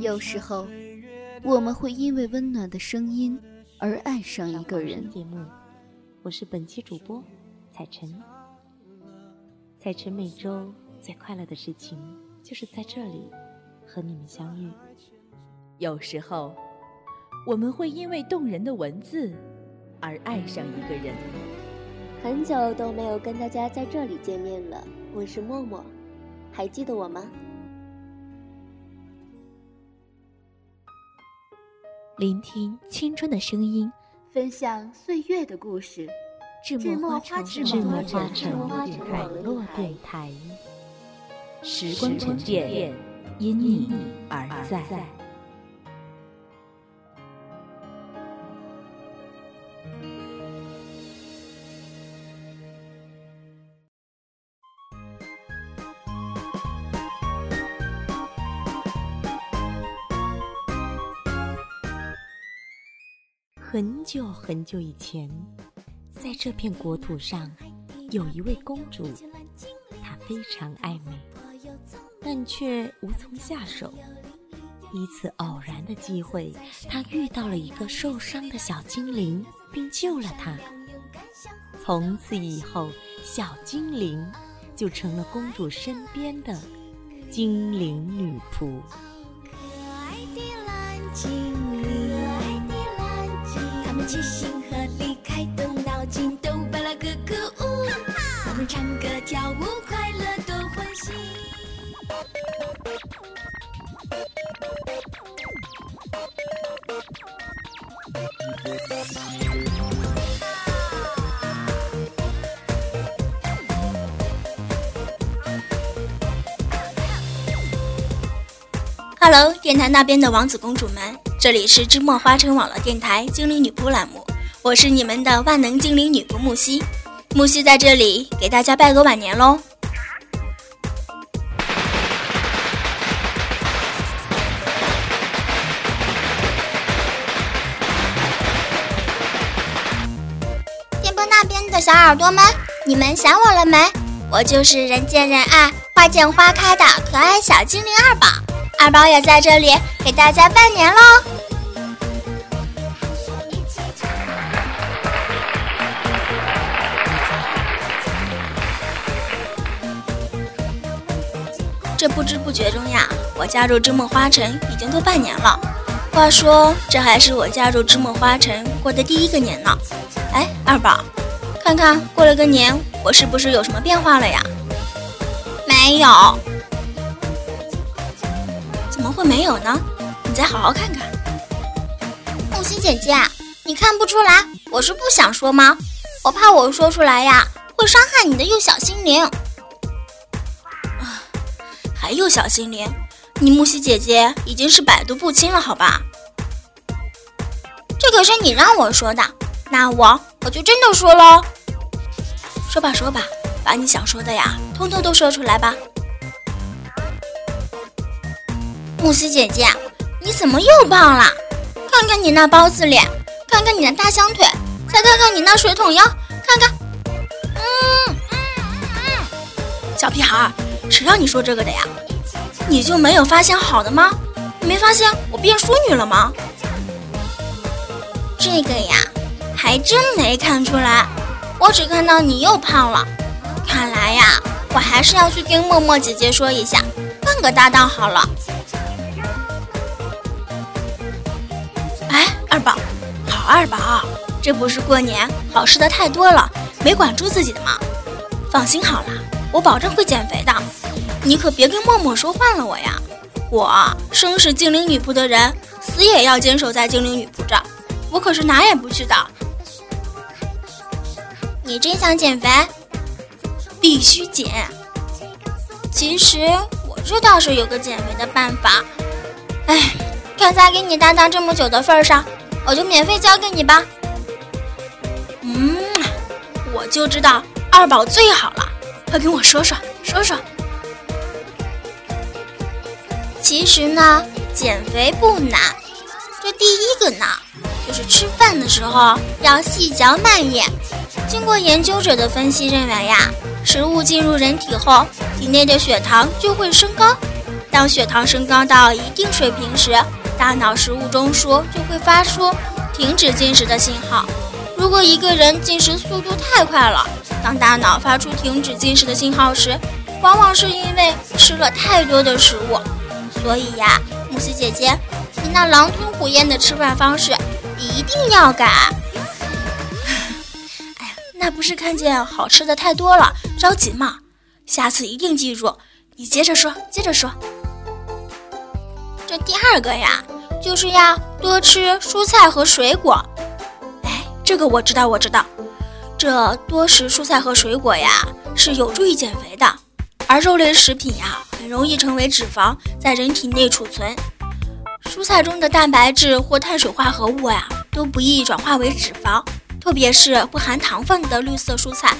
有时候，我们会因为温暖的声音而爱上一个人。节目，我是本期主播彩晨。彩晨每周最快乐的事情就是在这里和你们相遇。有时候，我们会因为动人的文字而爱上一个人。很久都没有跟大家在这里见面了，我是默默，还记得我吗？聆听青春的声音，分享岁月的故事。智墨花城，智墨花城网络电台，时光沉淀，因你而在。很久很久以前，在这片国土上，有一位公主，她非常爱美，但却无从下手。一次偶然的机会，她遇到了一个受伤的小精灵，并救了她。从此以后，小精灵就成了公主身边的精灵女仆。可爱的蓝精。齐心合力，开动脑筋，都巴拉咯咯呜！我们唱歌跳舞，快乐多欢喜。Hello，电台那边的王子公主们。这里是芝墨花城网络电台精灵女仆栏目，我是你们的万能精灵女仆木西。木西在这里给大家拜个晚年喽！电波那边的小耳朵们，你们想我了没？我就是人见人爱、花见花开的可爱小精灵二宝。二宝也在这里给大家拜年喽！这不知不觉中呀，我加入芝墨花城已经都半年了。话说，这还是我加入芝墨花城过的第一个年呢。哎，二宝，看看过了个年，我是不是有什么变化了呀？没有。会没有呢？你再好好看看。木心姐姐，你看不出来我是不想说吗？我怕我说出来呀，会伤害你的幼小心灵。啊，还幼小心灵？你木西姐姐已经是百毒不侵了，好吧？这可是你让我说的，那我我就真的说喽。说吧说吧，把你想说的呀，通通都说出来吧。木西姐姐，你怎么又胖了？看看你那包子脸，看看你那大香腿，再看看你那水桶腰，看看，嗯嗯嗯，小屁孩，谁让你说这个的呀？你就没有发现好的吗？你没发现我变淑女了吗？这个呀，还真没看出来，我只看到你又胖了。看来呀，我还是要去跟默默姐姐说一下，换个搭档好了。二宝，好二宝，这不是过年好吃的太多了，没管住自己的吗？放心好了，我保证会减肥的。你可别跟默默说换了我呀！我生是精灵女仆的人，死也要坚守在精灵女仆这，我可是哪也不去的。你真想减肥？必须减。其实我这倒是有个减肥的办法。哎，看在给你搭档这么久的份上。我就免费教给你吧。嗯，我就知道二宝最好了，快跟我说说说说。其实呢，减肥不难，这第一个呢，就是吃饭的时候要细嚼慢咽。经过研究者的分析认为呀，食物进入人体后，体内的血糖就会升高。当血糖升高到一定水平时，大脑食物中枢就会发出停止进食的信号。如果一个人进食速度太快了，当大脑发出停止进食的信号时，往往是因为吃了太多的食物。所以呀，木西姐姐，你那狼吞虎咽的吃饭方式一定要改。哎呀，那不是看见好吃的太多了着急吗？下次一定记住。你接着说，接着说。这第二个呀，就是要多吃蔬菜和水果。哎，这个我知道，我知道。这多食蔬菜和水果呀，是有助于减肥的。而肉类食品呀，很容易成为脂肪，在人体内储存。蔬菜中的蛋白质或碳水化合物呀，都不易转化为脂肪，特别是不含糖分的绿色蔬菜，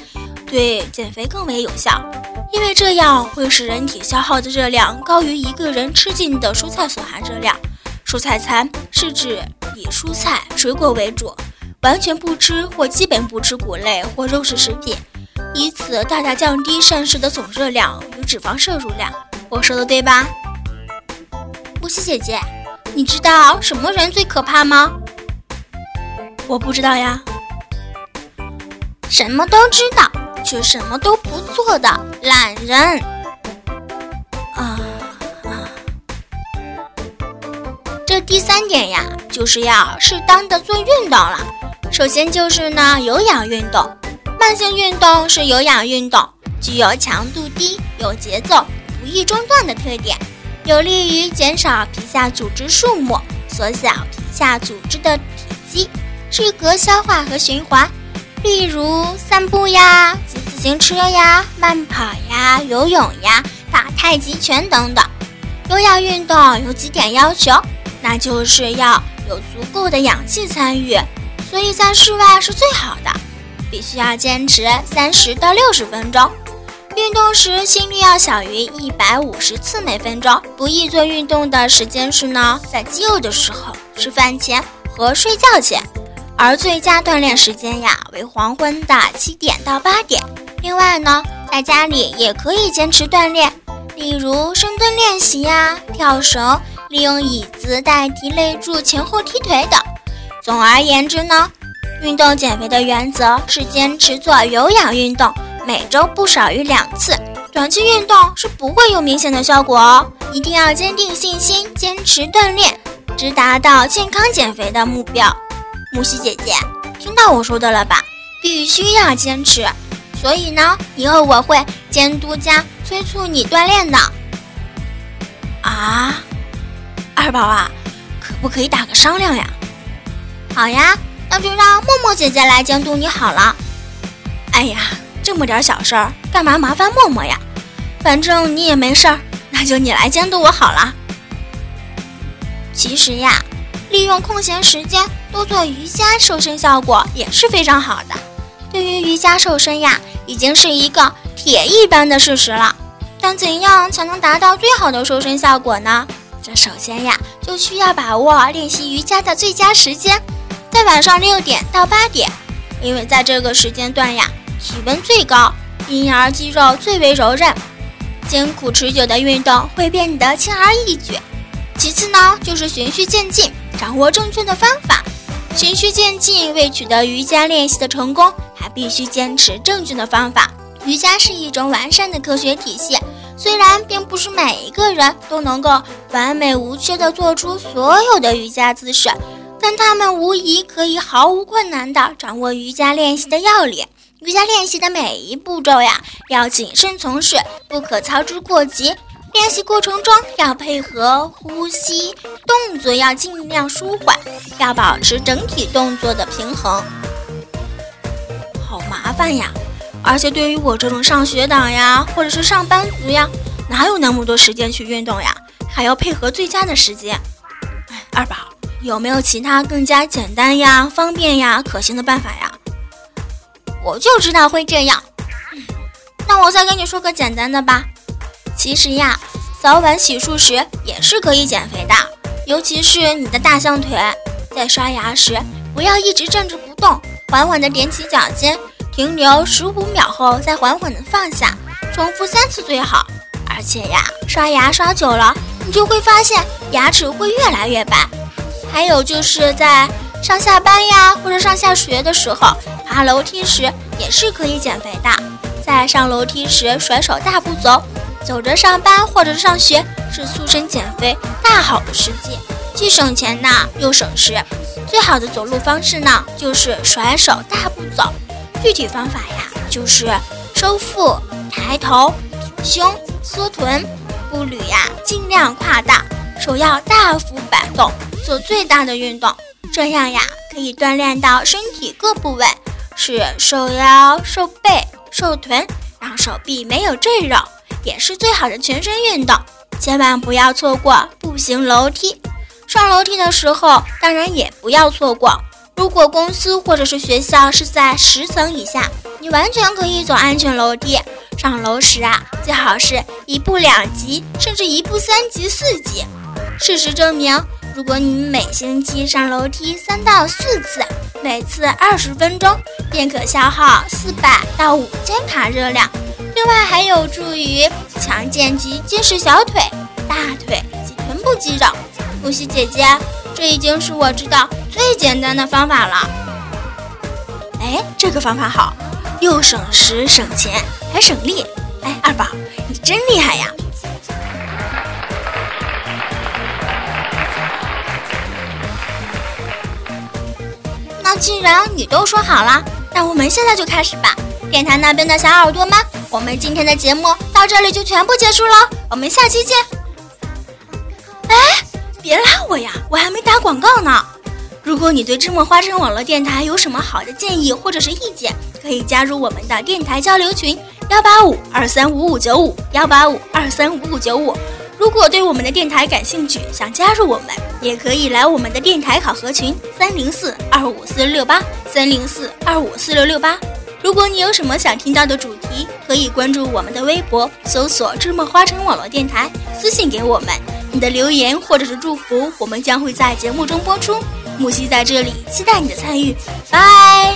对减肥更为有效。因为这样会使人体消耗的热量高于一个人吃进的蔬菜所含热量。蔬菜餐是指以蔬菜、水果为主，完全不吃或基本不吃谷类或肉食食品，以此大大降低膳食的总热量与脂肪摄入量。我说的对吧？乌西姐姐，你知道什么人最可怕吗？我不知道呀。什么都知道。却什么都不做的懒人啊啊！这第三点呀，就是要适当的做运动了。首先就是呢，有氧运动。慢性运动是有氧运动，具有强度低、有节奏、不易中断的特点，有利于减少皮下组织数目，缩小皮下组织的体积，适合消化和循环。例如散步呀、骑自行车呀、慢跑呀、游泳呀、打太极拳等等。有氧运动有几点要求，那就是要有足够的氧气参与，所以在室外是最好的。必须要坚持三十到六十分钟。运动时心率要小于一百五十次每分钟。不宜做运动的时间是呢，在饥饿的时候、吃饭前和睡觉前。而最佳锻炼时间呀，为黄昏的七点到八点。另外呢，在家里也可以坚持锻炼，例如深蹲练习呀、跳绳、利用椅子代替肋柱前后踢腿等。总而言之呢，运动减肥的原则是坚持做有氧运动，每周不少于两次。短期运动是不会有明显的效果哦，一定要坚定信心，坚持锻炼，直达到健康减肥的目标。木西姐姐，听到我说的了吧？必须要坚持。所以呢，以后我会监督加催促你锻炼的。啊，二宝啊，可不可以打个商量呀？好呀，那就让默默姐姐来监督你好了。哎呀，这么点小事儿，干嘛麻烦默默呀？反正你也没事儿，那就你来监督我好了。其实呀。利用空闲时间多做瑜伽瘦身效果也是非常好的。对于瑜伽瘦身呀，已经是一个铁一般的事实了。但怎样才能达到最好的瘦身效果呢？这首先呀，就需要把握练习瑜伽的最佳时间，在晚上六点到八点，因为在这个时间段呀，体温最高，因而肌肉最为柔韧，艰苦持久的运动会变得轻而易举。其次呢，就是循序渐进。掌握正确的方法，循序渐进。为取得瑜伽练习的成功，还必须坚持正确的方法。瑜伽是一种完善的科学体系，虽然并不是每一个人都能够完美无缺地做出所有的瑜伽姿势，但他们无疑可以毫无困难地掌握瑜伽练习的要领。瑜伽练习的每一步骤呀，要谨慎从事，不可操之过急。练习过程中要配合呼吸，动作要尽量舒缓，要保持整体动作的平衡。好麻烦呀！而且对于我这种上学党呀，或者是上班族呀，哪有那么多时间去运动呀？还要配合最佳的时间。二宝，有没有其他更加简单呀、方便呀、可行的办法呀？我就知道会这样。那我再跟你说个简单的吧。其实呀，早晚洗漱时也是可以减肥的，尤其是你的大象腿。在刷牙时，不要一直站着不动，缓缓地踮起脚尖，停留十五秒后再缓缓的放下，重复三次最好。而且呀，刷牙刷久了，你就会发现牙齿会越来越白。还有就是在上下班呀或者上下学的时候，爬楼梯时也是可以减肥的。在上楼梯时甩手大步走，走着上班或者上学是塑身减肥大好的时机，既省钱呢又省时。最好的走路方式呢就是甩手大步走。具体方法呀就是收腹、抬头、挺胸、缩臀，步履呀尽量跨大，手要大幅摆动。做最大的运动，这样呀可以锻炼到身体各部位，是瘦腰、瘦背、瘦臀，让手臂没有赘肉，也是最好的全身运动。千万不要错过步行楼梯。上楼梯的时候，当然也不要错过。如果公司或者是学校是在十层以下，你完全可以走安全楼梯。上楼时啊，最好是一步两级，甚至一步三级、四级。事实证明。如果你每星期上楼梯三到四次，每次二十分钟，便可消耗四百到五千卡热量。另外还有助于强健及结实小腿、大腿及臀部肌肉。露西姐姐，这已经是我知道最简单的方法了。哎，这个方法好，又省时省钱还省力。哎，二宝，你真厉害呀！那既然你都说好了，那我们现在就开始吧。电台那边的小耳朵们，我们今天的节目到这里就全部结束了，我们下期见。哎，别拉我呀，我还没打广告呢。如果你对芝麻花生网络电台有什么好的建议或者是意见，可以加入我们的电台交流群：幺八五二三五五九五幺八五二三五五九五。如果对我们的电台感兴趣，想加入我们，也可以来我们的电台考核群三零四二五四六六八三零四二五四六六八。如果你有什么想听到的主题，可以关注我们的微博，搜索“芝麻花城网络电台”，私信给我们你的留言或者是祝福，我们将会在节目中播出。木西在这里期待你的参与，拜。